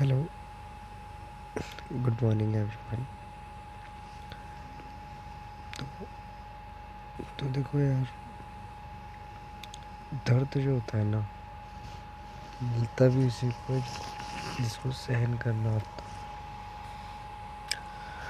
hello good morning everyone तो तो देखो यार, दर्द जो होता है ना, मिलता भी उसी को, जिसको सहन करना होता